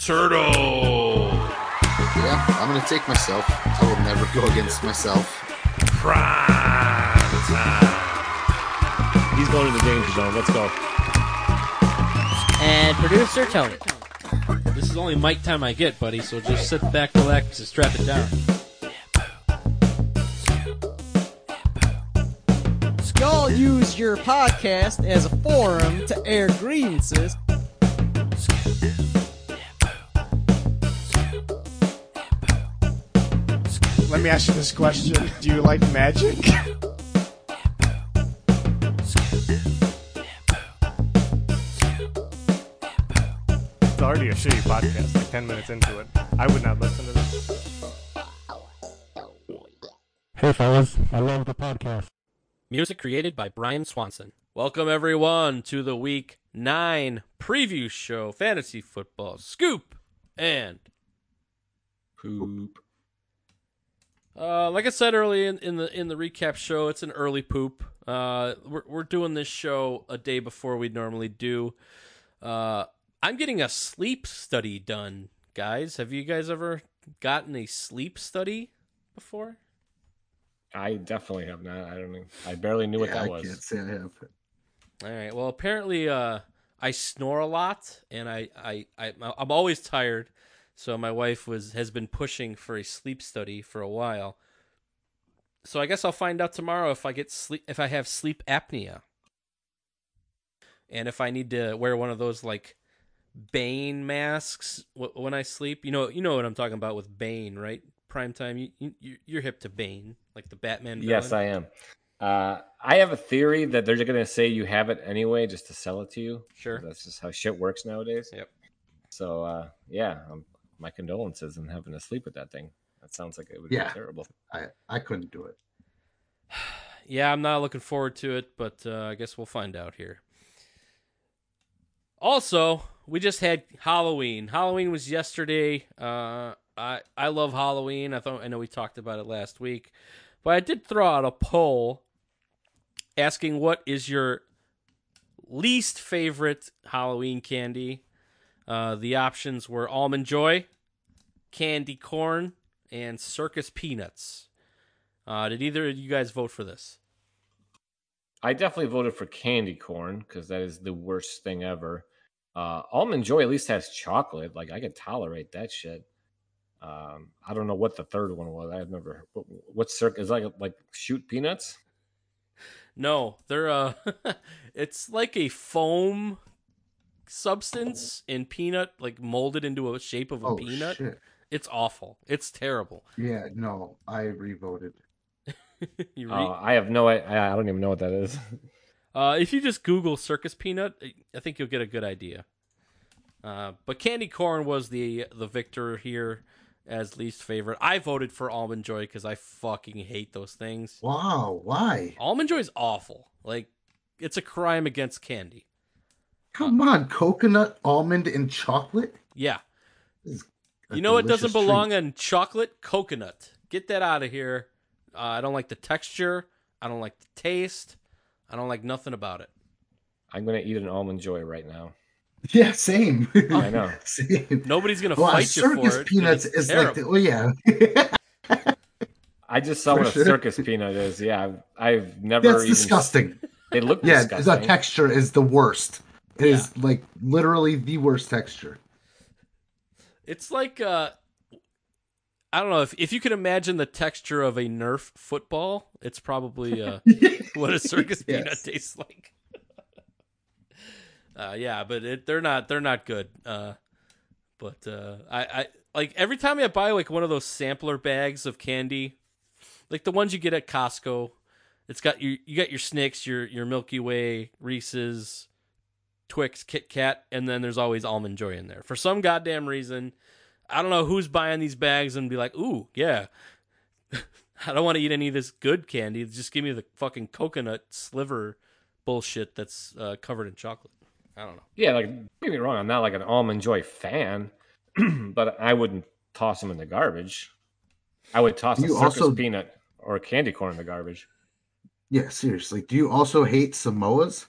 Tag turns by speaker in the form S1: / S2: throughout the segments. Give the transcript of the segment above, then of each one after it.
S1: Turtle,
S2: Yeah, I'm gonna take myself. I will never go against myself.
S1: Prime Time.
S3: He's going to the danger zone. Let's go.
S4: And producer Tony.
S3: This is only mic time I get, buddy. So just sit back, relax, and strap it down.
S5: Y'all use your podcast as a forum to air grievances.
S6: Let me ask you this question: Do you like magic?
S7: It's already a shitty podcast, like 10 minutes into it. I would not listen to this. Hey, fellas. I love the podcast.
S3: Music created by Brian Swanson. Welcome everyone to the Week Nine preview show, fantasy football scoop, and
S2: Poop.
S3: Uh, like I said early in, in the in the recap show, it's an early poop. Uh, we're we're doing this show a day before we normally do. Uh, I'm getting a sleep study done, guys. Have you guys ever gotten a sleep study before?
S8: I definitely have not. I don't know. I barely knew what
S2: Yeah,
S8: that
S2: I
S8: was.
S2: can't say I have.
S3: All right. Well, apparently, uh, I snore a lot, and I, I, I, I'm always tired. So my wife was has been pushing for a sleep study for a while. So I guess I'll find out tomorrow if I get sleep if I have sleep apnea, and if I need to wear one of those like Bane masks when I sleep. You know, you know what I'm talking about with Bane, right? Primetime. You, you you're hip to Bane, like the Batman. Villain. Yes.
S8: I am. Uh, I have a theory that they're going to say you have it anyway just to sell it to you.
S3: Sure.
S8: That's just how shit works nowadays.
S3: Yep.
S8: So, uh, yeah, um, my condolences in having to sleep with that thing. That sounds like it would
S2: Yeah.
S8: be terrible.
S2: I I couldn't do it.
S3: Yeah, I'm not looking forward to it, but uh, I guess we'll find out here. Also, we just had Halloween. Halloween was yesterday. Uh, I I love Halloween. I thought I know we talked about it last week, but I did throw out a poll asking what is your least favorite Halloween candy. Uh, the options were almond joy, candy corn, and circus peanuts. Uh, did either of you guys vote for this?
S8: I definitely voted for candy corn because that is the worst thing ever. Uh, almond joy at least has chocolate. Like I could tolerate that shit. Um, I don't know what the third one was. I've never. What, what's circus? Is like like shoot peanuts?
S3: No, they're uh it's like a foam substance in peanut like molded into a shape of a
S2: Oh
S3: peanut.
S2: shit!
S3: It's awful. It's terrible.
S2: Yeah, no, I revoted.
S3: you re-
S8: Uh, I have no. I, I don't even know what that is.
S3: uh if you just google circus peanut, I think you'll get a good idea. Uh but candy corn was the the victor here as least favorite. I voted for almond joy cuz I fucking hate those things.
S2: Wow, why?
S3: Almond joy is awful. Like it's a crime against candy.
S2: Come on, coconut, almond, and chocolate.
S3: Yeah. You know what doesn't belong
S2: treat.
S3: in chocolate? Coconut. Get that out of here. Uh, I don't like the texture. I don't like the taste. I don't like nothing about it.
S8: I'm gonna eat an almond joy right now.
S2: Yeah, same.
S8: I know.
S2: same.
S3: Nobody's gonna
S2: Well,
S3: fight you
S2: circus
S3: for it.
S2: peanuts
S3: It's
S2: is like the, oh yeah.
S8: I just saw
S2: For
S8: what
S2: sure.
S8: a circus peanut is. Yeah, I've, I've never.
S2: That's
S8: even,
S2: disgusting.
S8: They look
S2: Yeah,
S8: disgusting.
S2: the texture is the worst. It is like literally the worst texture.
S3: It's like uh, I don't know if if you can imagine the texture of a Nerf football. It's probably uh, what a circus
S2: Yes.
S3: peanut tastes like. uh, yeah, but it, they're not they're not good. Uh, but uh, I, I like every time I buy like one of those sampler bags of candy, like the ones you get at Costco. It's got your you got your Snicks, your your Milky Way, Reese's, Twix, Kit Kat, and then there's always almond joy in there. For some goddamn reason, I don't know who's buying these bags and be like, "Ooh, yeah." I don't want to eat any of this good candy. Just give me the fucking coconut sliver bullshit that's uh, covered in chocolate. I don't know.
S8: Yeah, like don't get me wrong, I'm not like an almond joy fan, but I wouldn't toss them in the garbage. I would toss a
S2: You
S8: circus
S2: also-
S8: peanut or a candy corn in the garbage.
S2: Yeah, seriously. Do you also hate Samoas?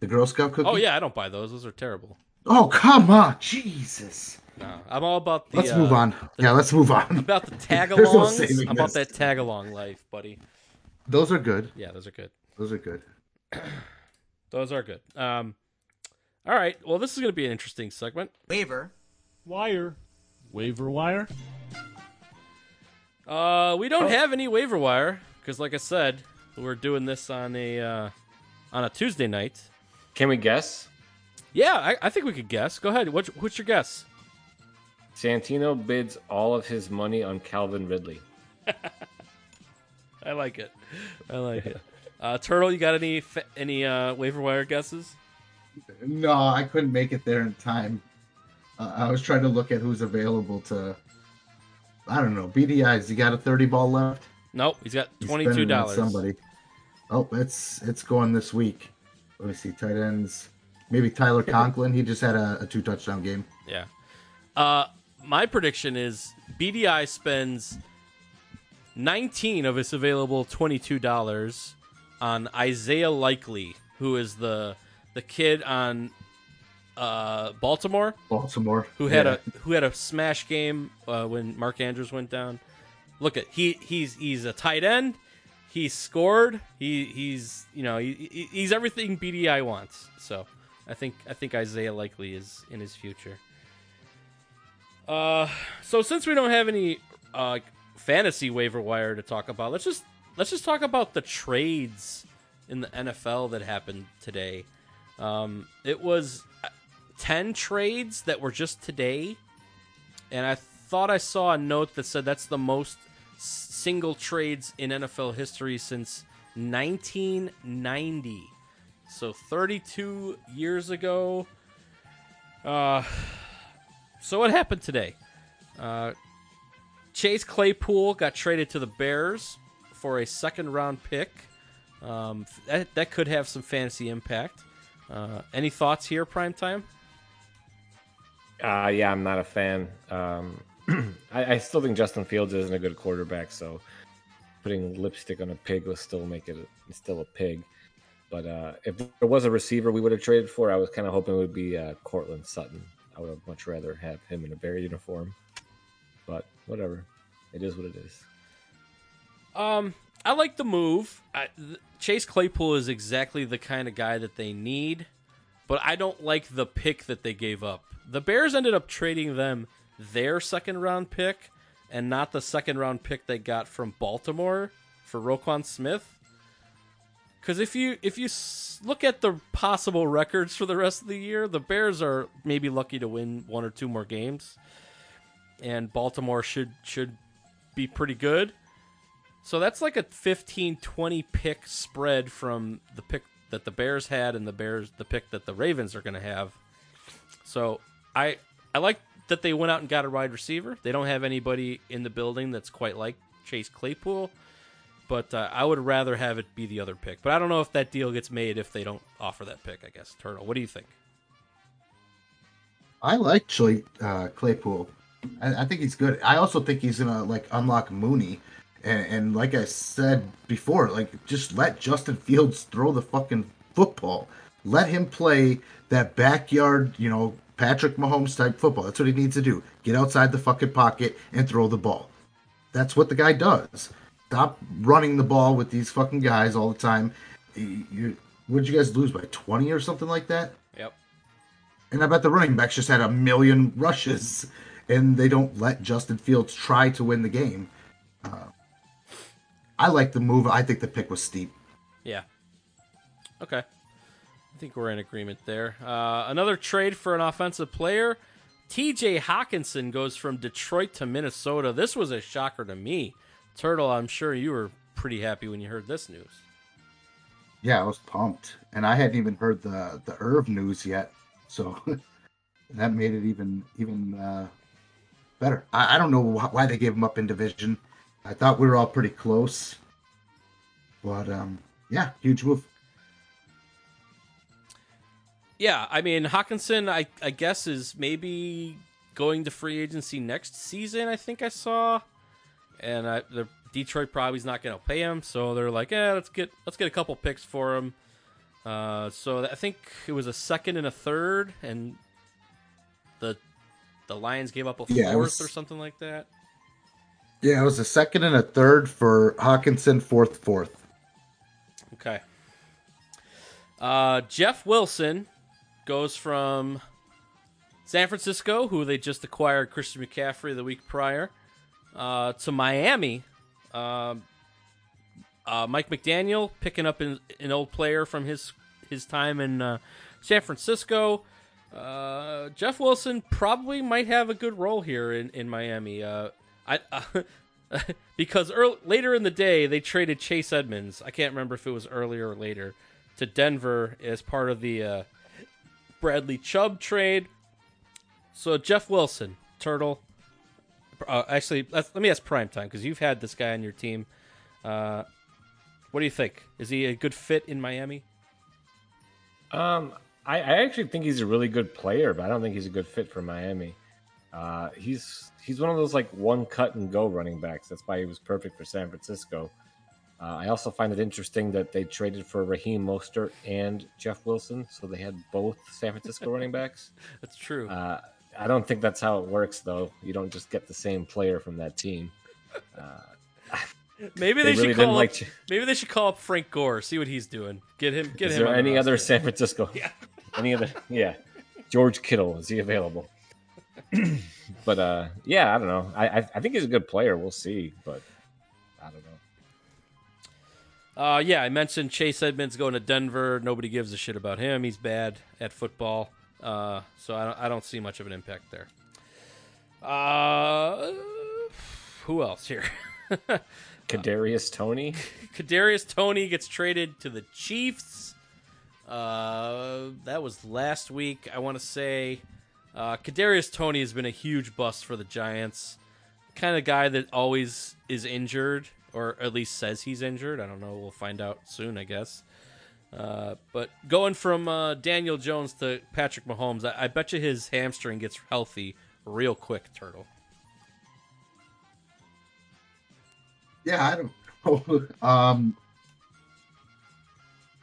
S2: The Girl Scout cookies?
S3: Oh yeah, I don't buy those. Those are terrible.
S2: Oh, come on. Jesus.
S3: No, I'm all about the.
S2: Let's
S3: uh,
S2: move on. Yeah, let's move on.
S3: About the tag
S2: There's no
S3: alongs. I'm about that tag along life, buddy.
S2: Those are good.
S3: Yeah, those are good.
S2: Those are good.
S3: Those are good. Um, all right. Well, this is going to be an interesting segment.
S5: Waiver.
S7: Wire. Waiver wire.
S3: Uh, we don't have any waiver wire because, like I said, we're doing this on a uh, on a Tuesday night.
S8: Can we guess?
S3: Yeah, I, I think we could guess. Go ahead. What's, what's your guess?
S8: Santino bids all of his money on Calvin Ridley.
S3: I like it. I like it. Uh, Turtle, you got any any uh, waiver wire guesses?
S2: No, I couldn't make it there in time. Uh, I was trying to look at who's available to. I don't know. BDI's. You got a thirty ball left.
S3: Nope. He's got
S2: He's
S3: twenty two
S2: spending it on
S3: dollars.
S2: Somebody. Oh, it's it's going this week. Let me see. Tight ends. Maybe Tyler Conklin. He just had a, a two touchdown game.
S3: Yeah. Uh, my prediction is BDI spends 19 of his available $22 on Isaiah Likely, who is the the kid on uh, Baltimore
S2: Baltimore.
S3: who had
S2: Yeah.
S3: a who had a smash game uh, when Mark Andrews went down. Look at he he's he's a tight end. He scored. He he's you know he, he- he's everything BDI wants. So I think I think Isaiah likely is in his future. Uh, so since we don't have any uh fantasy waiver wire to talk about, let's just let's just talk about the trades in the NFL that happened today. Um, it was uh, 10 trades that were just today. And I thought I saw a note that said that's the most single trades in NFL history since 1990. So 32 years ago. Uh, so what happened today? Uh, Chase Claypool got traded to the Bears for a second round pick. Um, that, that could have some fantasy impact. Uh, any thoughts here, prime time?
S8: Uh, yeah, I'm not a fan. Um, I, I still think Justin Fields isn't a good quarterback, so putting lipstick on a pig will still make it a, still a pig. But uh, if there was a receiver we would have traded for, I was kind of hoping it would be uh, Courtland Sutton. I would have much rather have him in a Bear uniform. But whatever, it is what it is.
S3: Um, I like the move. I, Chase Claypool is exactly the kind of guy that they need, but I don't like the pick that they gave up. The Bears ended up trading them their second round pick and not the second round pick they got from Baltimore for Roquan Smith. Because if you if you look at the possible records for the rest of the year, the Bears are maybe lucky to win one or two more games, and Baltimore should should be pretty good. So that's like a 15-20 pick spread from the pick that the Bears had and the Bears the pick that the Ravens are going to have. So I I like that they went out and got a wide receiver. They don't have anybody in the building that's quite like Chase Claypool, but uh, I would rather have it be the other pick. But I don't know if that deal gets made if they don't offer that pick. I guess Turtle. What do you think?
S2: I like uh, Claypool. I, I think he's good. I also think he's gonna like unlock Mooney, and, and like I said before, like just let Justin Fields throw the fucking football. Let him play that backyard, you know, Patrick Mahomes type football. That's what he needs to do. Get outside the fucking pocket and throw the ball. That's what the guy does. Stop running the ball with these fucking guys all the time. You, you, what did you guys lose by twenty or something like that?
S3: Yep.
S2: And I bet the running backs just had a million rushes, and they don't let Justin Fields try to win the game. Uh, I like the move. I think the pick was steep.
S3: Yeah. Okay. Think we're in agreement there. Uh, another trade for an offensive player. TJ Hockenson goes from Detroit to Minnesota. This was a shocker to me. Turtle, I'm sure you were pretty happy when you heard this news.
S2: Yeah, I was pumped, and I hadn't even heard the the Irv news yet, so that made it even even uh, better. I, I don't know wh- why they gave him up in division. I thought we were all pretty close, but um, yeah, huge move.
S3: Yeah, I mean Hockenson, I I guess is maybe going to free agency next season. I think I saw, and I, the Detroit probably is not going to pay him, so they're like, yeah, let's get let's get a couple picks for him. Uh, so I think it was a second and a third, and the the Lions gave up a
S2: Yeah,
S3: fourth
S2: was-
S3: or something like that.
S2: Yeah, it was a second and a third for Hockenson, fourth, fourth.
S3: Okay. Uh, Jeff Wilson goes from San Francisco, who they just acquired Christian McCaffrey the week prior, uh, to Miami. Um, uh, Mike McDaniel picking up an, an old player from his his time in uh, San Francisco. Uh, Jeff Wilson probably might have a good role here in in Miami. Uh, I because earl later in the day they traded Chase Edmonds. I can't remember if it was earlier or later to Denver as part of the uh, Bradley Chubb trade. So Jeff Wilson, Turtle. Uh, actually, let me ask Prime Time because you've had this guy on your team. Uh, what do you think? Is he a good fit in Miami?
S8: Um, I, I actually think he's a really good player, but I don't think he's a good fit for Miami. Uh, he's he's one of those like one cut and go running backs. That's why he was perfect for San Francisco. Uh, I also find it interesting that they traded for Raheem Mostert and Jeff Wilson, so they had both San Francisco running backs.
S3: That's true.
S8: Uh, I don't think that's how it works, though. You don't just get the same player from that team.
S3: maybe
S8: they
S3: they,
S8: really
S3: should call up,
S8: like
S3: maybe they should call up Frank Gore, see what he's doing. Get him. Get
S8: Is
S3: him.
S8: there
S3: on the
S8: any other. San Francisco? Yeah. Any other? Yeah. George Kittle is he available? but uh, yeah, I don't know. I, I I think he's a good player. We'll see, but I don't know.
S3: Uh, yeah, I mentioned Chase Edmonds going to Denver. Nobody gives a shit about him. He's bad at football. Uh, so I don't, I don't see much of an impact there. Uh, who else here?
S8: Kadarius Toney.
S3: Kadarius Toney gets traded to the Chiefs. Uh, that was last week. I want to say uh, Kadarius Toney has been a huge bust for the Giants. Kind of guy that always is injured, or at least says he's injured. I don't know. We'll find out soon, I guess. Uh, but going from uh, Daniel Jones to Patrick Mahomes, I, I bet you his hamstring gets healthy real quick. Turtle.
S2: Yeah, I don't know. um,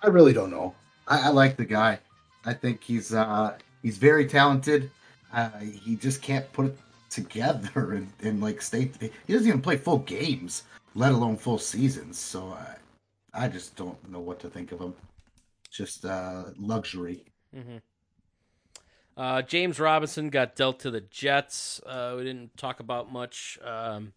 S2: I really don't know. I, I like the guy. I think he's uh, he's very talented. Uh, he just can't put it together and, and like stay. He doesn't even play full games, let alone full seasons. So I, I just don't know what to think of him. Just uh, luxury.
S3: Uh, James Robinson got dealt to the Jets. Uh, we didn't talk about much. Um,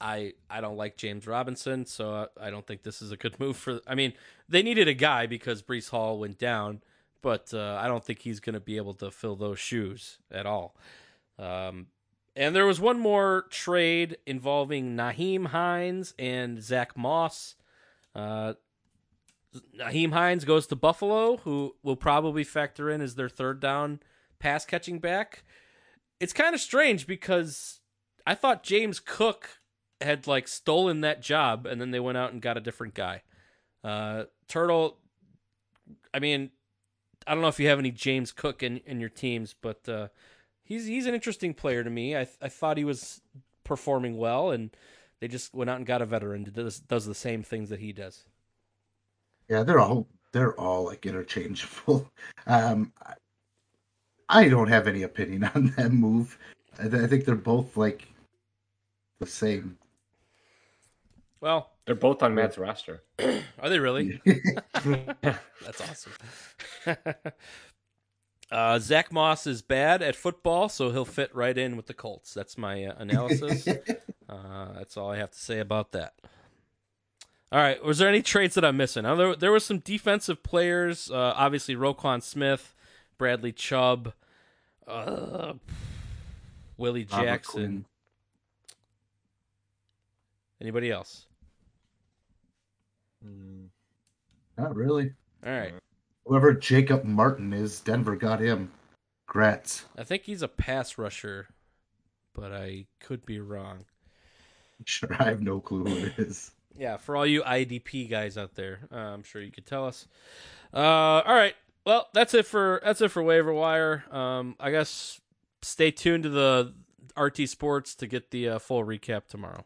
S3: I I don't like James Robinson, so I, I don't think this is a good move for. I mean, they needed a guy because Breece Hall went down, but uh, I don't think he's going to be able to fill those shoes at all. Um, and there was one more trade involving Nyheim Hines and Zach Moss. Uh, Nyheim Hines goes to Buffalo, who will probably factor in as their third down pass catching back. It's kind of strange because I thought James Cook had like stolen that job, and then they went out and got a different guy. Uh, Turtle, I mean, I don't know if you have any James Cook in, in your teams, but uh, he's he's an interesting player to me. I I thought he was performing well, and they just went out and got a veteran that does does the same things that he does.
S2: Yeah, they're all they're all like interchangeable. Um, I- I don't have any opinion on that move. I, th- I think they're both like the same.
S3: Well,
S8: They're both on Matt's roster.
S3: are they really? That's awesome. Uh, Zach Moss is bad at football, so he'll fit right in with the Colts. That's my uh, analysis. uh, that's all I have to say about that. All right, was there any trades that I'm missing? Now, there, there were some defensive players. Uh, obviously, Roquan Smith, Bradley Chubb, uh, Willie Jackson. Anybody else?
S2: Not really.
S3: All right.
S2: Whoever Jacob Martin is, Denver got him. Grats.
S3: I think he's a pass rusher, but I could be wrong.
S2: Sure, I have no clue who it is.
S3: Yeah, for all you IDP guys out there, uh, I'm sure you could tell us. Uh, all right, well, that's it for that's it for waiver wire. Um, I guess stay tuned to the RT Sports to get the uh, full recap tomorrow.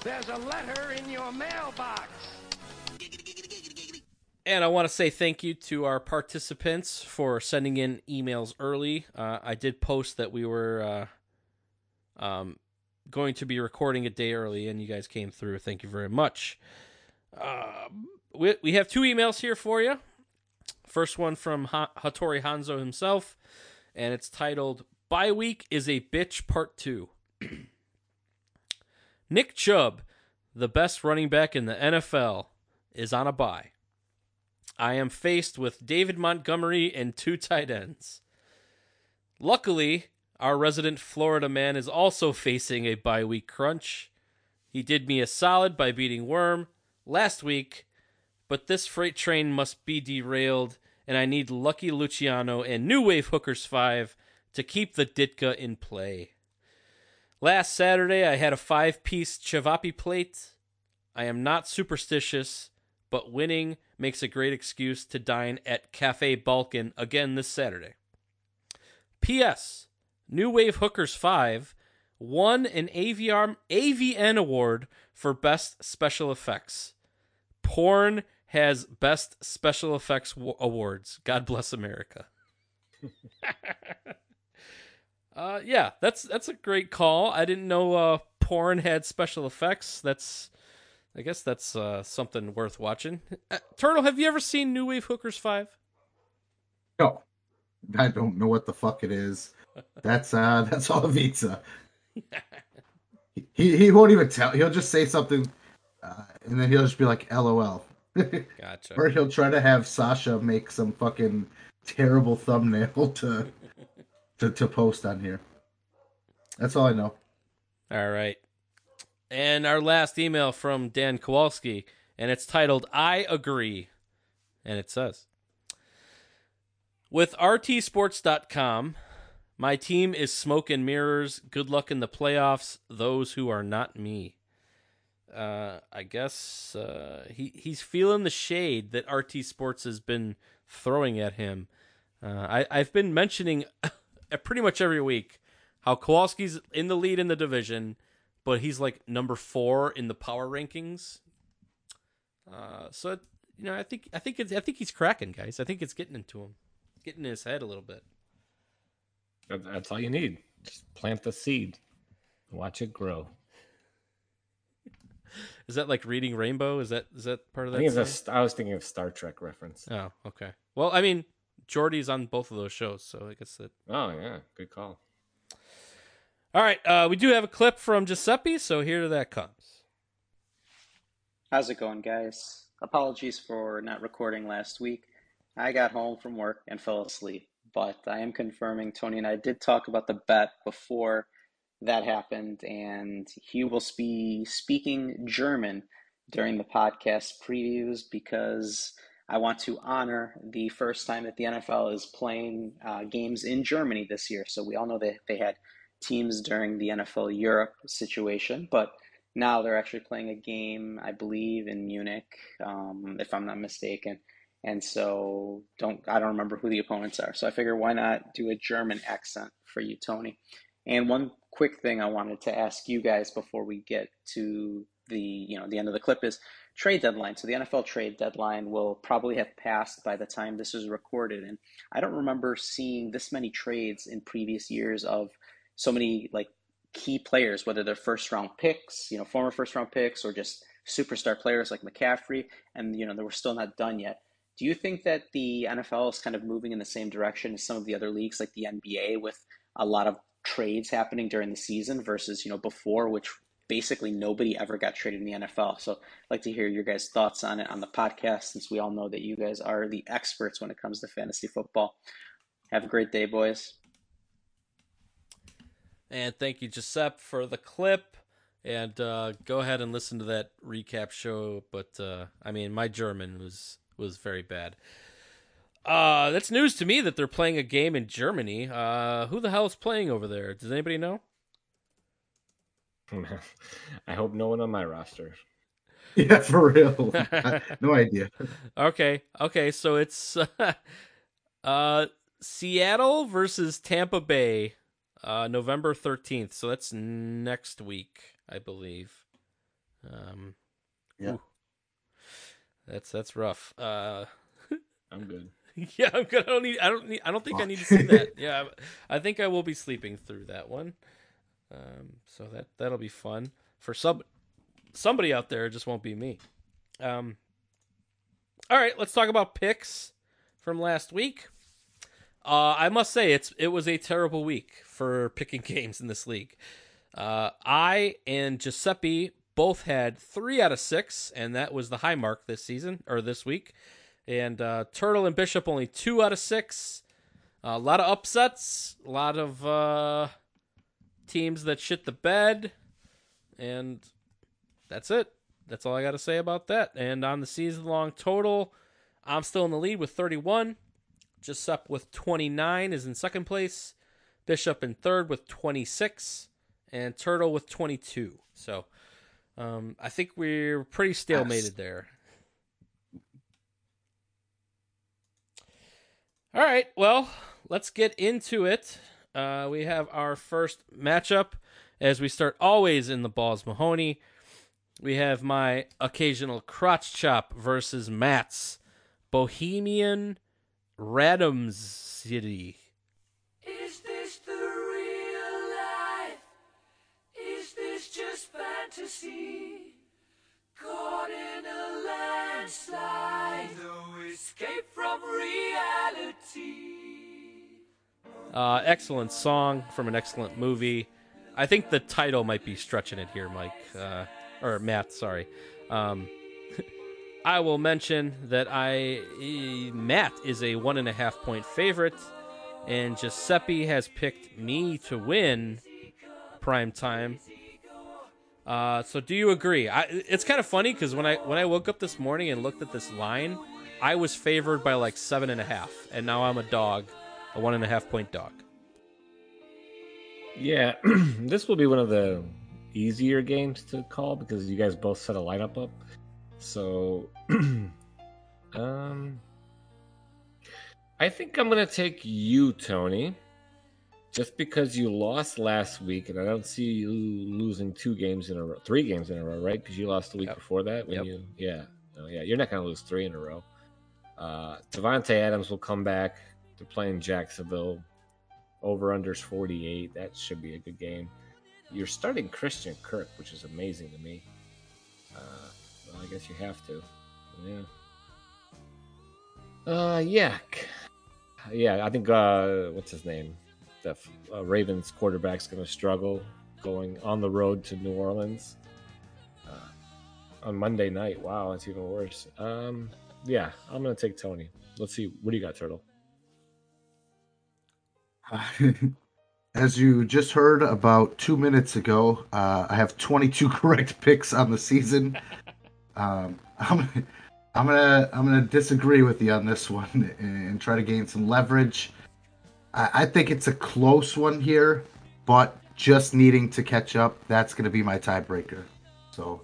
S4: There's a letter in your mailbox.
S3: And I want to say thank you to our participants for sending in emails early. Uh, I did post that we were uh, um, going to be recording a day early, and you guys came through. Thank you very much. Uh, we, we have two emails here for you. First one from ha- Hattori Hanzo himself, and it's titled Bye Week is a Bitch Part 2. Nick Chubb, the best running back in the NFL, is on a bye. I am faced with David Montgomery and two tight ends. Luckily, our resident Florida man is also facing a bye week crunch. He did me a solid by beating Worm last week, but this freight train must be derailed, and I need Lucky Luciano and New Wave Hookers 5 to keep the Ditka in play. Last Saturday, I had a five piece cevapi plate. I am not superstitious, but winning makes a great excuse to dine at Cafe Balkan again this Saturday. P.S. New Wave Hookers 5 won an AVR, AVN award for Best Special Effects. Porn has Best Special Effects w- awards. God bless America. uh, yeah, that's that's a great call. I didn't know uh, porn had special effects. That's I guess that's uh, something worth watching. Uh, Turtle, have you ever seen New Wave Hookers 5?
S2: No, I don't know what the fuck it is. That's uh, that's all Avita. he he won't even tell. He'll just say something, uh, and then he'll just be like, "LOL,"
S3: Gotcha.
S2: or he'll try to have Sasha make some fucking terrible thumbnail to to to post on here. That's all I know.
S3: All right. And our last email from Dan Kowalski, and it's titled I Agree. And it says With RTSports.com, my team is smoke and mirrors. Good luck in the playoffs, those who are not me. Uh, I guess uh, he he's feeling the shade that RT Sports has been throwing at him. Uh, I I've been mentioning pretty much every week how Kowalski's in the lead in the division, but he's like number four in the power rankings. Uh, so you know, I think I think it's I think he's cracking, guys. I think it's getting into him, getting in his head a little bit.
S8: That's all you need. Just plant the seed, watch it grow.
S3: Is that like reading Rainbow? Is that is that part of
S8: I
S3: that?
S8: think it's a, I was thinking of Star Trek reference.
S3: Oh, okay. Well, I mean, Geordi's on both of those shows, so I guess that.
S8: Oh yeah, good call.
S3: All right, uh, we do have a clip from Giuseppe, so here that comes.
S9: How's it going, guys? Apologies for not recording last week. I got home from work and fell asleep, but I am confirming Tony and I did talk about the bet before that happened, and he will be speaking German during the podcast previews because I want to honor the first time that the NFL is playing uh, games in Germany this year. So we all know that they had teams during the NFL Europe situation, but now they're actually playing a game, I believe, in Munich, um, if I'm not mistaken. And so don't I don't remember who the opponents are. So I figure why not do a German accent for you, Tony. And one quick thing I wanted to ask you guys before we get to the you know the end of the clip is trade deadline. So the NFL trade deadline will probably have passed by the time this is recorded. And I don't remember seeing this many trades in previous years of so many like key players, whether they're first round picks, you know, former first round picks, or just superstar players like McCaffrey, and you know, they were still not done yet. Do you think that the NFL is kind of moving in the same direction as some of the other leagues, like the NBA, with a lot of trades happening during the season versus you know before, which basically nobody ever got traded in the NFL? So I'd like to hear your guys' thoughts on it on the podcast, since we all know that you guys are the experts when it comes to fantasy football. Have a great day, boys.
S3: And thank you, Giuseppe, for the clip. And uh, go ahead and listen to that recap show. But uh, I mean, my German was was very bad. Uh, that's news to me that they're playing a game in Germany. Uh, who the hell is playing over there? Does anybody know?
S8: I hope no one on my roster.
S2: Yeah, for real. no idea.
S3: Okay, okay, so it's uh, Seattle versus Tampa Bay, uh, November thirteenth. So that's next week, I believe. Um,
S2: Yeah.
S3: ooh. that's that's rough. Uh,
S8: I'm good.
S3: yeah, I'm good. I don't need. I don't need. I don't think I need to see that. Yeah, I I think I will be sleeping through that one. Um, so that that'll be fun for some somebody out there. It just won't be me. Um. All right, let's talk about picks from last week. Uh, I must say it's it was a terrible week for picking games in this league. Uh, I and Giuseppe both had three out of six, and that was the high mark this season or this week. And uh, Turtle and Bishop only two out of six. a lot of upsets, a lot of uh, teams that shit the bed, and that's it. That's all I got to say about that. And on the season long total, I'm still in the lead with 31. Giuseppe with 29 is in second place. Bishop in third with 26. And Turtle with 22. So um, I think we're pretty stalemated there. All right, well, let's get into it. Uh, we have our first matchup as we start always in the balls Mahoney. We have my occasional crotch chop versus Matt's Bohemian Radom City.
S10: Is this the real life? Is this just fantasy? Caught in a landslide, no escape from reality.
S3: Uh, excellent song from an excellent movie. I think the title might be stretching it here, Mike. Uh, or Matt, sorry. Um, I will mention that I Matt is a one and a half point favorite, and Giuseppe has picked me to win prime time. Uh, so do you agree? I, it's kind of funny because when I when I woke up this morning and looked at this line, I was favored by like seven and a half, and now I'm a dog, a one and a half point dog.
S8: Yeah, this will be one of the easier games to call because you guys both set a lineup up. So, um, I think I'm gonna take you, Tony, just because you lost last week, and I don't see you losing two games in a row, three games in a row, right? Because you lost the week
S3: Yep.
S8: before that. When
S3: Yep.
S8: you, yeah, oh, yeah, you're not gonna lose three in a row. Uh, Davante Adams will come back. They're playing Jacksonville. Over unders 48. That should be a good game. You're starting Christian Kirk, which is amazing to me. Uh, I guess you have to. Yeah. Uh, yeah. Yeah, I think, uh, what's his name? The uh, Ravens quarterback's going to struggle going on the road to New Orleans uh, on Monday night. Wow, that's even worse. Um, yeah, I'm going to take Tony. Let's see. What do you got, Turtle?
S2: As you just heard about two minutes ago, uh, I have 22 correct picks on the season. Um, I'm, I'm gonna I'm gonna disagree with you on this one and try to gain some leverage. I, I think it's a close one here, but just needing to catch up, that's gonna be my tiebreaker. So,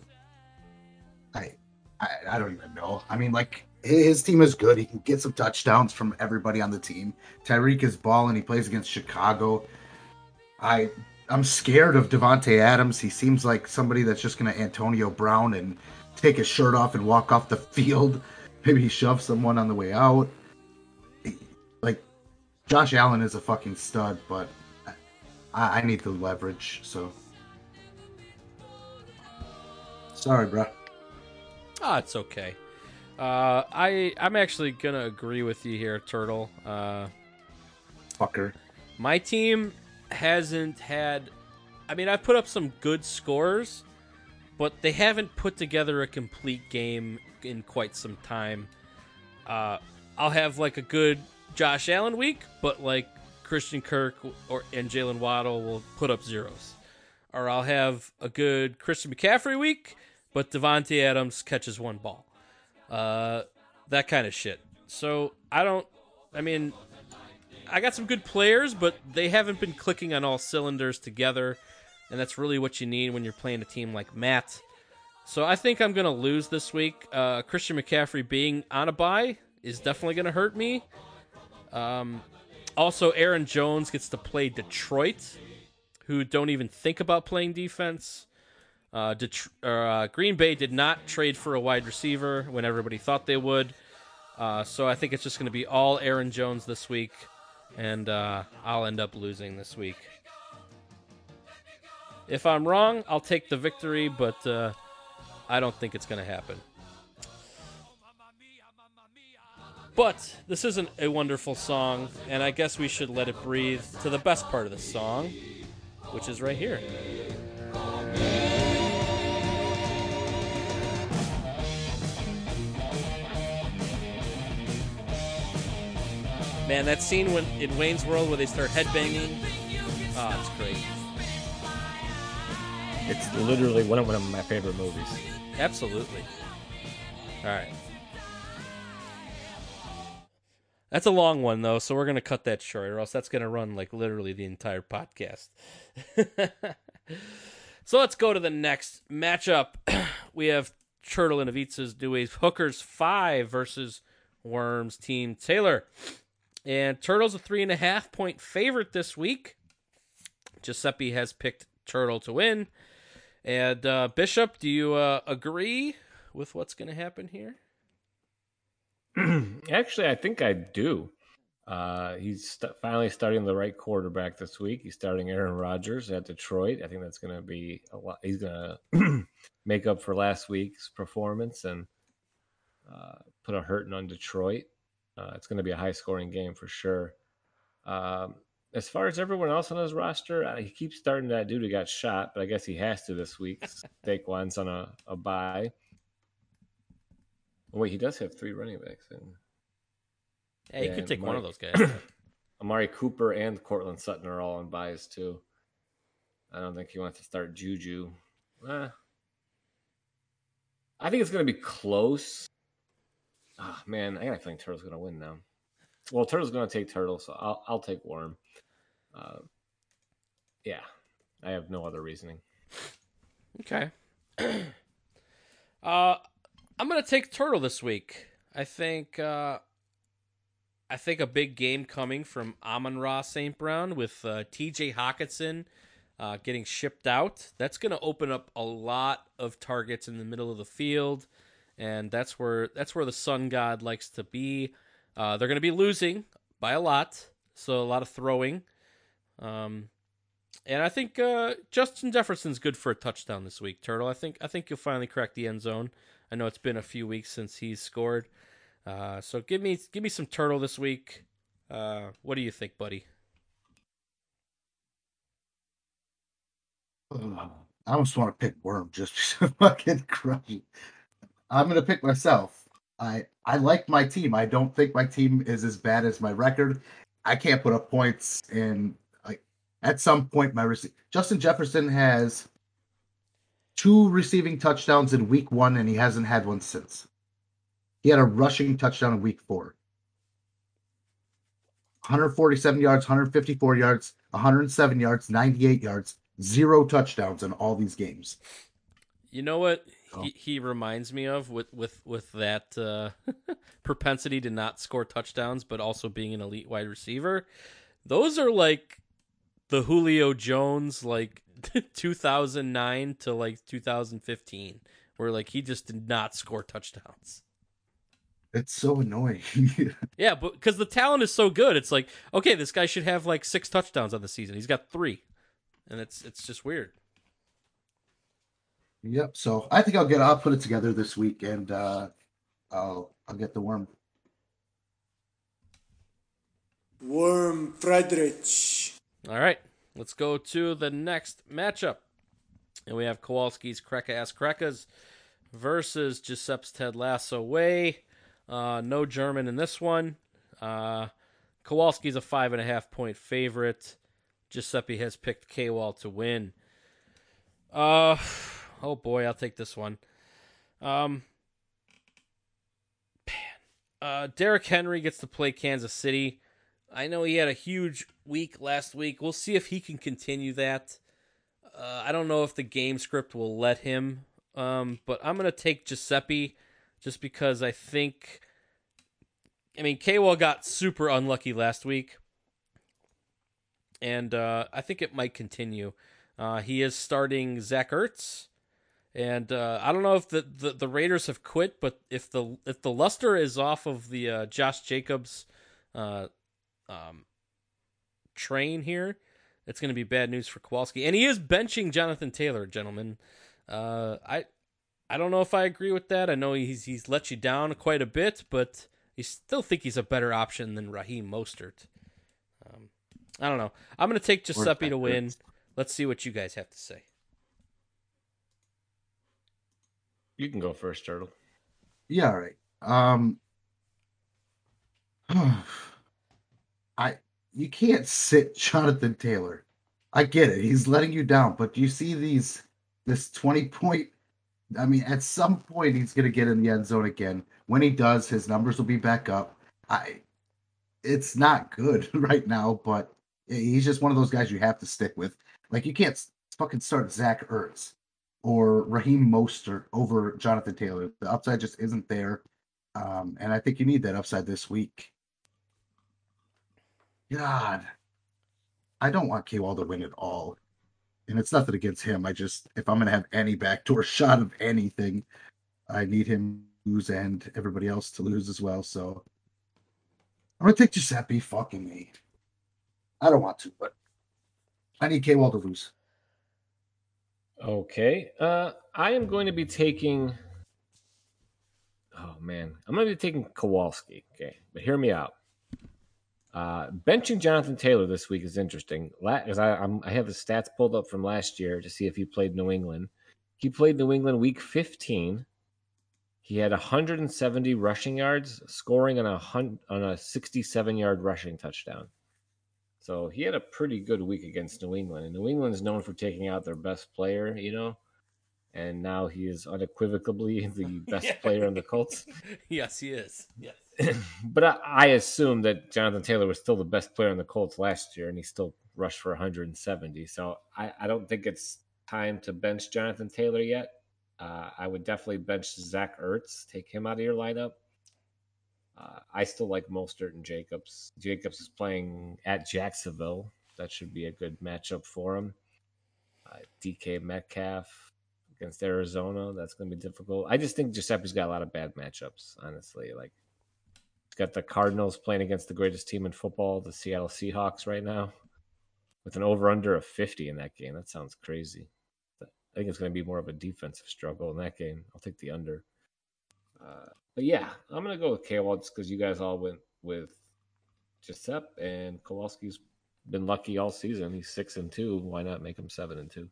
S2: I, I I don't even know. I mean, like his team is good. He can get some touchdowns from everybody on the team. Tyreek is balling. He plays against Chicago. I I'm scared of Davante Adams. He seems like somebody that's just gonna Antonio Brown and take his shirt off and walk off the field. Maybe he shoves someone on the way out. Like Josh Allen is a fucking stud, but I, I need the leverage. So sorry, bro.
S3: Ah, it's okay. Uh, I I'm actually gonna agree with you here, Turtle. Uh,
S2: Fucker.
S3: my team hasn't had. I mean, I've put up some good scores, but they haven't put together a complete game in quite some time. Uh, I'll have like a good Josh Allen week, but like Christian Kirk or and Jaylen Waddle will put up zeros. Or I'll have a good Christian McCaffrey week, but Davante Adams catches one ball. Uh, that kind of shit. So I don't. I mean, I got some good players, but they haven't been clicking on all cylinders together, and that's really what you need when you're playing a team like Matt. So I think I'm going to lose this week. Uh, Christian McCaffrey being on a bye is definitely going to hurt me. Um, also, Aaron Jones gets to play Detroit, who don't even think about playing defense. Uh, uh, Green Bay did not trade for a wide receiver when everybody thought they would. Uh, so I think it's just going to be all Aaron Jones this week, and uh, I'll end up losing this week. If I'm wrong, I'll take the victory, but uh, I don't think it's going to happen. But this isn't a wonderful song, and I guess we should let it breathe to the best part of the song, which is right here. Man, that scene when in Wayne's World where they start headbanging, oh, it's great.
S8: It's literally one of, one of my favorite movies.
S3: Absolutely. All right. That's a long one though, so we're gonna cut that short, or else that's gonna run like literally the entire podcast. so let's go to the next matchup. we have Turtle and Avitsa's Dewey's Hookers five versus Worms Team Taylor. And Turtle's a three and a half point favorite this week. Giuseppe has picked Turtle to win. And uh, Bishop, do you uh, agree with what's going to happen here?
S8: Actually, I think I do. Uh, he's st- finally starting the right quarterback this week. He's starting Aaron Rodgers at Detroit. I think that's going to be a lot. He's going to make up for last week's performance and uh, put a hurting on Detroit. Uh, it's going to be a high scoring game for sure. Um, as far as everyone else on his roster, uh, he keeps starting that dude who got shot, but I guess he has to this week. Saquon's on a, a bye. Oh, wait, he does have three running backs.
S3: Hey, you
S8: Yeah,
S3: could take one of those guys.
S8: Amari Cooper and Courtland Sutton are all on buys too. I don't think he wants to start Juju. Eh. I think it's going to be close. Ah, man, I got a feeling Turtle's going to win now. Well, Turtle's going to take Turtle, so I'll I'll take Worm. Uh, yeah, I have no other reasoning.
S3: Okay. uh, I'm gonna take Turtle this week. I think uh, I think a big game coming from Amon Ra St. Brown with uh, T.J. Hockenson uh, getting shipped out. That's gonna open up a lot of targets in the middle of the field, and that's where that's where the Sun God likes to be. Uh, they're gonna be losing by a lot, so a lot of throwing. Um, and I think uh, Justin Jefferson's good for a touchdown this week, Turtle. I think I think you'll finally crack the end zone. I know it's been a few weeks since he's scored, uh, so give me give me some Turtle this week. Uh, what do you think, buddy?
S2: I almost want to pick Worm just to fucking crush it. I'm gonna pick myself. I I like my team. I don't think my team is as bad as my record. I can't put up points, like at some point, my rece- Justin Jefferson has two receiving touchdowns in week one, and he hasn't had one since. He had a rushing touchdown in week four. 147 yards, 154 yards, 107 yards, 98 yards, zero touchdowns in all these games.
S3: You know what
S2: Oh.
S3: he, he reminds me of with with with that uh, propensity to not score touchdowns, but also being an elite wide receiver. Those are like the Julio Jones like 2009 to like 2015, where like he just did not score touchdowns.
S2: It's so annoying.
S3: Yeah, but because the talent is so good, it's like okay, this guy should have like six touchdowns on the season. He's got three, and it's it's just weird.
S2: yep. So I think I'll get. I'll put it together this week, and uh, I'll I'll get the worm.
S11: Worm Friedrich.
S3: All right, let's go to the next matchup. And we have Kowalski's Kreka Ass Krekas versus Giuseppe's Ted Lasso Way. Uh, no German in this one. Uh, Kowalski's a five and a half point favorite. Giuseppe has picked K-Wall to win. Uh, oh boy, I'll take this one. Um, man, Uh, Derrick Henry gets to play Kansas City. I know he had a huge week last week. We'll see if he can continue that. Uh, I don't know if the game script will let him, um, but I'm gonna take Giuseppe just because I think. I mean, Kwell got super unlucky last week, and uh, I think it might continue. Uh, he is starting Zach Ertz, and uh, I don't know if the, the, the Raiders have quit, but if the if the luster is off of the uh, Josh Jacobs uh, um, train here, it's going to be bad news for Kowalski. And he is benching Jonathan Taylor, gentlemen. Uh, I I don't know if I agree with that. I know he's he's let you down quite a bit, but I still think he's a better option than Raheem Mostert. Um, I don't know. I'm going to take Giuseppe to win. Let's see what you guys have to say.
S8: You can go first, Turtle.
S2: Yeah, all right. Um, I you can't sit Jonathan Taylor. I get it; he's letting you down, but do you see these this twenty point? I mean, at some point he's going to get in the end zone again. When he does, his numbers will be back up. I, it's not good right now, but he's just one of those guys you have to stick with. Like you can't fucking start Zach Ertz or Raheem Mostert over Jonathan Taylor. The upside just isn't there. Um, and I think you need that upside this week. God, I don't want Kwall to win at all. And it's nothing against him. I just, if I'm going to have any backdoor shot of anything, I need him to lose and everybody else to lose as well. So I'm going to take Giuseppe. Fucking me. I don't want to, but I need Kwall to lose.
S8: Okay. Uh, I am going to be taking. Oh man, I'm going to be taking Kowalski. Okay, but hear me out. Uh, benching Jonathan Taylor this week is interesting. Because I, I'm, I have the stats pulled up from last year to see if he played New England. He played New England week 15. He had 170 rushing yards, scoring on a hun- on a 67 yard rushing touchdown. So he had a pretty good week against New England. And New England's known for taking out their best player, you know. And now he is unequivocally the best
S3: Yeah.
S8: player on the Colts.
S3: yes, he is. Yes.
S8: but I, I assume that Jonathan Taylor was still the best player on the Colts last year, and he still rushed for 170. So I, I don't think it's time to bench Jonathan Taylor yet. Uh, I would definitely bench Zach Ertz, take him out of your lineup. Uh, I still like Mostert and Jacobs. Jacobs is playing at Jacksonville. That should be a good matchup for him. Uh, DK Metcalf against Arizona. That's going to be difficult. I just think Giuseppe's got a lot of bad matchups, honestly. Like, got the Cardinals playing against the greatest team in football, the Seattle Seahawks, right now, with an over under of 50 in that game. That sounds crazy. I think it's going to be more of a defensive struggle in that game. I'll take the under. Uh, but yeah, I'm going to go with Kwall just because you guys all went with Giuseppe and Kowalski's been lucky all season. He's six and two. Why not make him seven and two?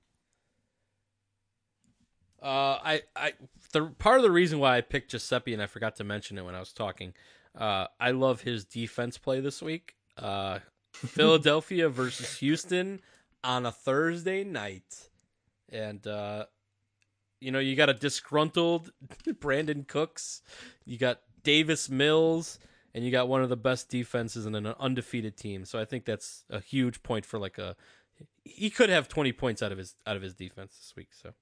S3: Uh, I, I, the part of the reason why I picked Giuseppe and I forgot to mention it when I was talking. Uh, I love his defense play this week. Uh, Philadelphia versus Houston on a Thursday night, and uh, you know you got a disgruntled Brandin Cooks, you got Davis Mills, and you got one of the best defenses in an undefeated team. So I think that's a huge point for like a. He could have twenty points out of his out of his defense this week. So.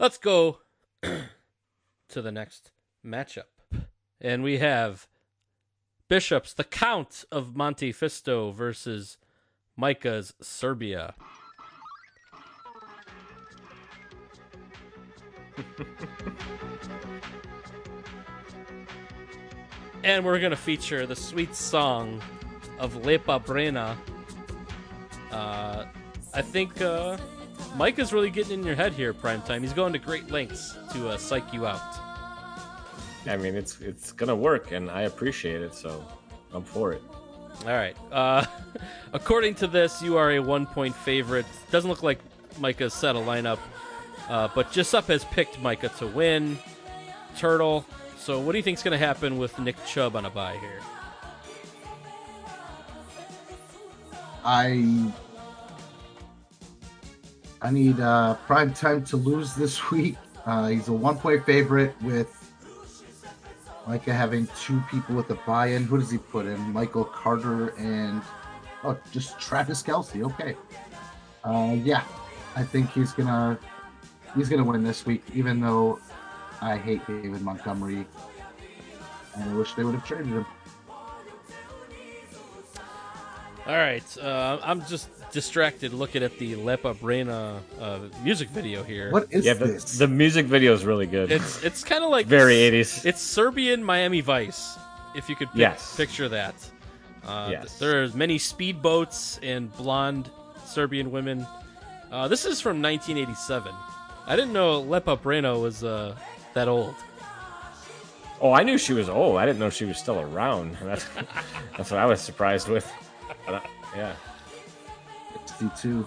S3: Let's go to the next matchup. And we have Bishops, the Count of Monte Fisto versus Micah's Serbia. and we're going to feature the sweet song of Lepa Brena. Uh, I think uh, Mike is really getting in your head here, Primetime. He's going to great lengths to uh, psych you out.
S8: I mean, it's it's gonna work, and I appreciate it, so I'm for it.
S3: All right. Uh, according to this, you are a one point favorite. Doesn't look like Micah set a lineup, uh, but Giuseppe has picked Micah to win. Turtle. So, what do you think's going to happen with Nick Chubb on a bye here?
S2: I I need uh, prime time to lose this week. Uh, he's a one point favorite with Micah having two people with a buy-in. Who does he put in? Michael Carter and oh, just Travis Kelce. Okay. Uh, yeah, I think he's gonna he's gonna win this week. Even though I hate David Montgomery, and I wish they would have traded him.
S3: All right, uh, I'm just distracted looking at the Lepa Brena uh, music video here.
S2: What is
S8: yeah, the,
S2: this?
S8: the music video is really good.
S3: It's it's kind of like
S8: Very 80s.
S3: It's Serbian Miami Vice, if you could pic-
S8: Yes.
S3: picture that. Uh, th-
S8: Yes.
S3: There's many speedboats and blonde Serbian women. Uh, this is from 1987. I didn't know Lepa Brena was uh, that old.
S8: Oh, I knew she was old. I didn't know she was still around. That's that's what I was surprised with. But, uh, yeah.
S2: 62.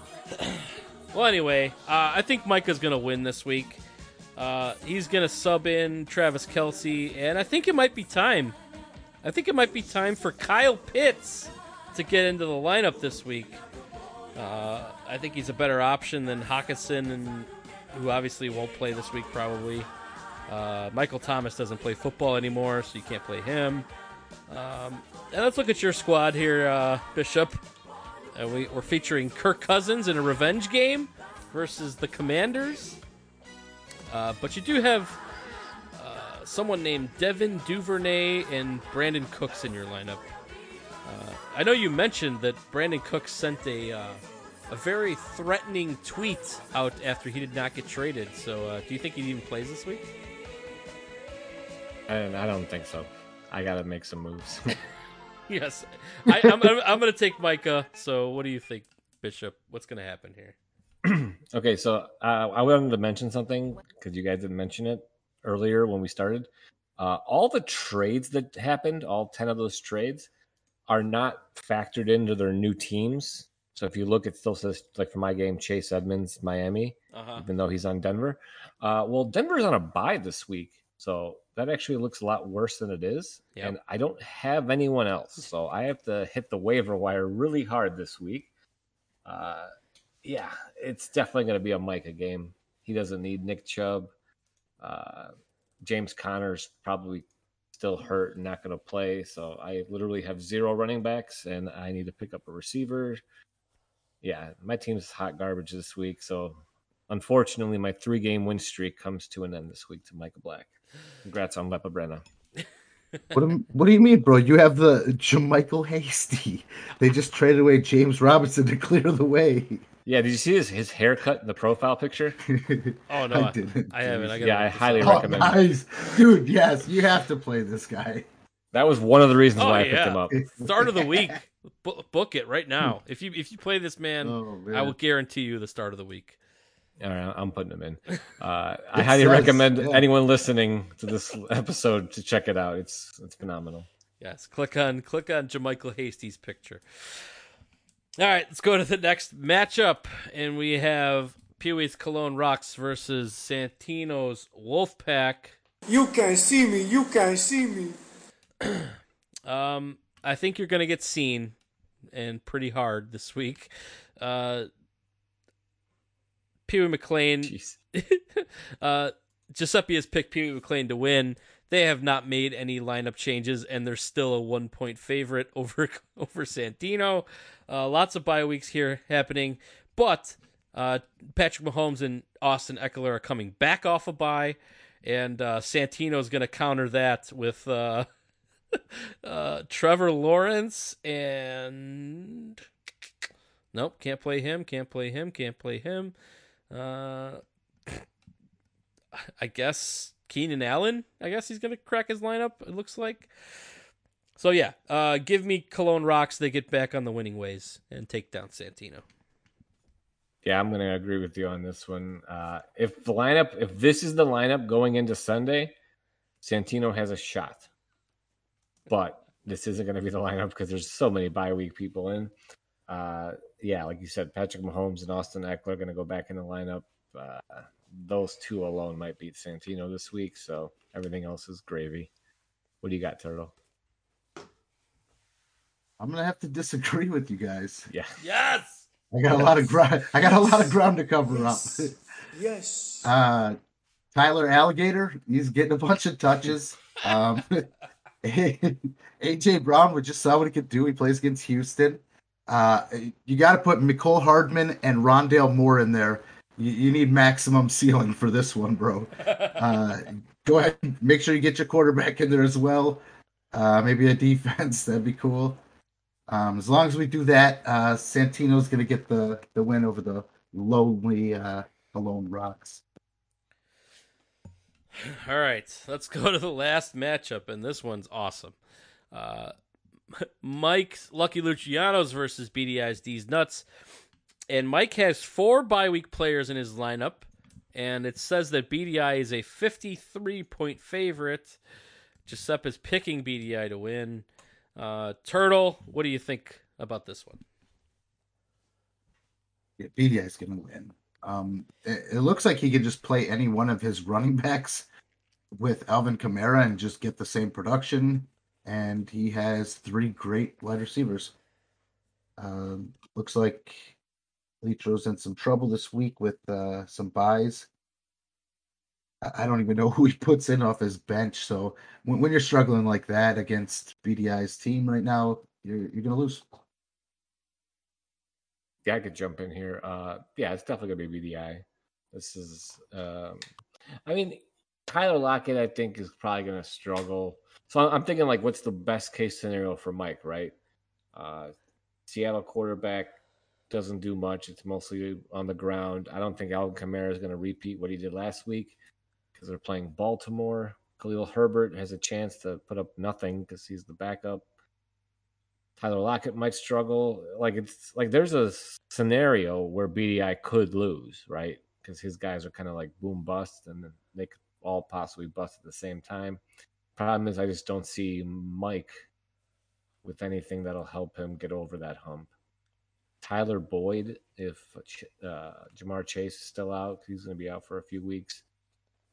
S3: Well, anyway, uh, I think Micah's going to win this week. Uh, he's going to sub in Travis Kelce, and I think it might be time. I think it might be time for Kyle Pitts to get into the lineup this week. Uh, I think he's a better option than Hockenson, and who obviously won't play this week probably. Uh, Michael Thomas doesn't play football anymore, so you can't play him. Um, and let's look at your squad here, uh, Bishop. Uh, we, we're featuring Kirk Cousins in a revenge game versus the Commanders. Uh, but you do have uh, someone named Devin Duvernay and Brandin Cooks in your lineup. Uh, I know you mentioned that Brandin Cooks sent a uh, a very threatening tweet out after he did not get traded. So, uh, do you think he even plays this week?
S8: I don't think so. I got to make some moves.
S3: yes, I, I'm, I'm, I'm going to take Micah. So, what do you think, Bishop? What's going to happen here?
S8: okay, so uh, I wanted to mention something because you guys didn't mention it earlier when we started. Uh, all the trades that happened, all 10 of those trades, are not factored into their new teams. So if you look, it still says, like for my game, Chase Edmonds, Miami,
S3: Uh-huh.
S8: even though he's on Denver. Uh, well, Denver's on a bye this week. So that actually looks a lot worse than it is.
S3: Yep.
S8: And I don't have anyone else. So I have to hit the waiver wire really hard this week. Uh, yeah, it's definitely going to be a Micah game. He doesn't need Nick Chubb. Uh, James Conner's probably still hurt and not going to play. So I literally have zero running backs and I need to pick up a receiver. Yeah, my team's hot garbage this week. So unfortunately, my three game win streak comes to an end this week to Micah Black. Congrats on Lepa Brena.
S2: What do, what do you mean, bro? You have the JaMycal Hasty. They just traded away James Robinson to clear the way.
S8: Yeah, did you see his, his haircut in the profile picture?
S3: Oh, no.
S2: I
S3: I,
S2: didn't.
S3: I haven't. I gotta
S8: Yeah, I highly.
S2: Oh,
S8: recommend it.
S2: Dude, yes, you have to play this guy.
S8: That was one of the reasons
S3: Oh,
S8: why I
S3: yeah.
S8: picked him up.
S3: Start of the week. Bu- book it right now. If you if you play this man,
S2: Oh, man.
S3: I will guarantee you the start of the week.
S8: All right, I'm putting them in. Uh, I highly
S2: says,
S8: recommend
S2: yeah.
S8: anyone listening to this episode to check it out. It's it's phenomenal.
S3: Yes, click on click on JaMycal Hasty's picture. All right, let's go to the next matchup, and we have Pee Wee's Cologne Rocks versus Santino's Wolfpack.
S11: You can see me, you can see me.
S3: Um, I think you're gonna get seen, and pretty hard this week. Uh, Pee Wee McLean uh, Giuseppe has picked Pee Wee McLean to win. They have not made any lineup changes, and they're still a one point favorite over over Santino. Uh, lots of bye weeks here happening, but uh, Patrick Mahomes and Austin Ekeler are coming back off a bye, and uh, Santino is going to counter that with uh, uh, Trevor Lawrence and nope, can't play him, can't play him, can't play him. Uh, I guess Keenan Allen. I guess he's gonna crack his lineup. It looks like. So yeah, uh, give me Cologne Rocks. They get back on the winning ways and take down Santino.
S8: Yeah, I'm to agree with you on this one. Uh, if the lineup, if this is the lineup going into Sunday, Santino has a shot. But this isn't going to be the lineup because there's so many bye week people in. Uh, yeah, like you said, Patrick Mahomes and Austin Ekeler are going to go back in the lineup. Uh, those two alone might beat Santino this week, so everything else is gravy. What do you got, Turtle?
S2: I'm gonna have to disagree with you guys.
S8: Yeah.
S3: Yes.
S2: I got a lot of ground. I got a lot of ground to cover up.
S11: Yes.
S2: Uh, Tyler Allgeier, he's getting a bunch of touches. Um, AJ Brown, we just saw what he could do. He plays against Houston. Uh, you got to put Mecole Hardman and Rondale Moore in there. You, you need maximum ceiling for this one, bro. Uh, go ahead, make sure you get your quarterback in there as well. Uh, maybe a defense, that'd be cool. Um, as long as we do that, uh, Santino's to get the, the win over the lonely uh, Alone Rocks.
S3: All right, let's go to the last matchup, and this one's awesome. Uh, Mike Lucky Luciano's versus BDI's D's Nuts. And Mike has four bye week players in his lineup, and it says that BDI is a 53 point favorite. Giuseppe's picking BDI to win. Uh, Turtle, what do you think about this one?
S2: Yeah, BDI is going to win. Um, it, it, looks like he could just play any one of his running backs with Alvin Kamara and just get the same production. And he has three great wide receivers. Um, looks like Litro's in some trouble this week with uh, some byes. I don't even know who he puts in off his bench. So when, when you're struggling like that against BDI's team right now, you're you're gonna lose.
S8: Yeah, I could jump in here. Uh, yeah, it's definitely gonna be BDI. This is, um, I mean, Tyler Lockett. I think is probably gonna struggle. So I'm thinking like, what's the best case scenario for Mike? Right? Uh, Seattle quarterback doesn't do much. It's mostly on the ground. I don't think Alvin Kamara is going to repeat what he did last week because they're playing Baltimore. Khalil Herbert has a chance to put up nothing because he's the backup. Tyler Lockett might struggle. Like it's like there's a scenario where BDI could lose, right? Because his guys are kind of like boom bust, and they could all possibly bust at the same time. Problem is, I just don't see Mike with anything that'll help him get over that hump. Tyler Boyd, if uh, Ja'Marr Chase is still out, he's going to be out for a few weeks.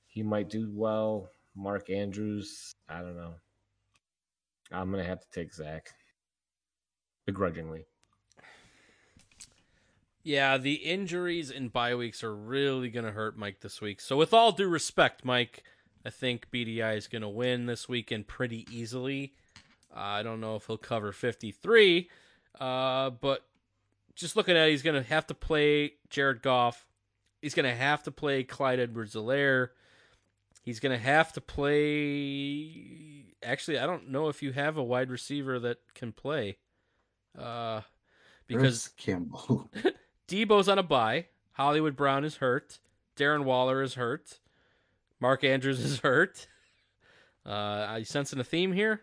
S8: He might do well. Mark Andrews, I don't know. I'm going to have to take Zach begrudgingly.
S3: Yeah, the injuries in bye weeks are really going to hurt Mike this week. So, with all due respect, Mike, I think BDI is going to win this weekend pretty easily. Uh, I don't know if he'll cover 53, uh, but just looking at it, he's going to have to play Jared Goff. He's going to have to play Clyde Edwards-Helaire. He's going to have to play. Actually, I don't know if you have a wide receiver that can play. Uh, because
S2: Campbell.
S3: Deebo's on a bye. Hollywood Brown is hurt. Darren Waller is hurt. Mark Andrews is hurt. Uh, you sensing a theme here?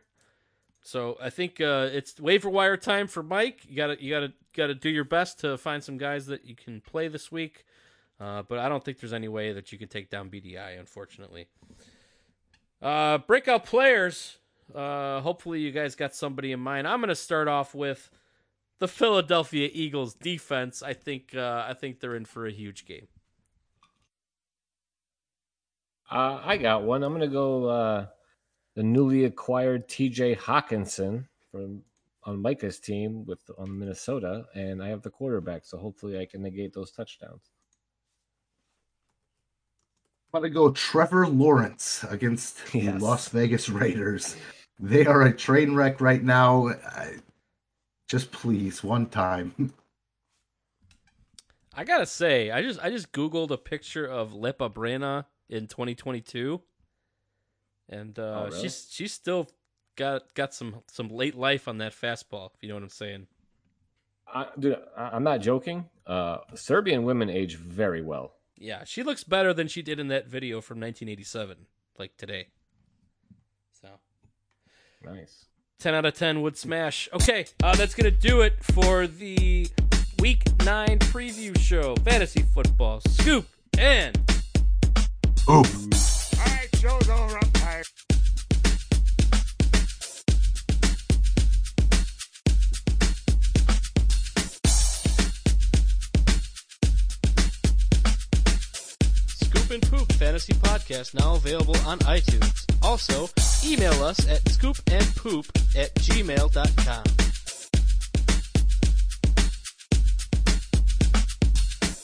S3: So I think uh, it's waiver wire time for Mike. You gotta you gotta gotta do your best to find some guys that you can play this week. Uh, but I don't think there's any way that you can take down BDI, unfortunately. Uh, breakout players. Uh, hopefully you guys got somebody in mind. I'm gonna start off with the Philadelphia Eagles defense. I think uh, I think they're in for a huge game.
S8: Uh, I got one. I'm gonna go uh, the newly acquired T.J. Hockenson from on Micah's team with on Minnesota, and I have the quarterback, so hopefully I can negate those touchdowns.
S2: I'm gonna go Trevor Lawrence against yes. the Las Vegas Raiders. They are a train wreck right now. Just please, one time.
S3: I gotta say, I just I just googled a picture of Lepa Brena in 2022, and uh, oh, really? she's she's still got got some some late life on that fastball. If you know what I'm saying.
S8: I, dude, I'm not joking. Uh, Serbian women age very well.
S3: Yeah, she looks better than she did in that video from 1987, like today. So
S8: nice.
S3: 10 out of 10 would smash. Okay, uh, that's going to do it for the Week 9 preview show. Fantasy football, scoop, and.
S2: Oop. Tired.
S3: and Poop Fantasy Podcast now available on iTunes. Also, email us at scoopandpoop at gmail.com.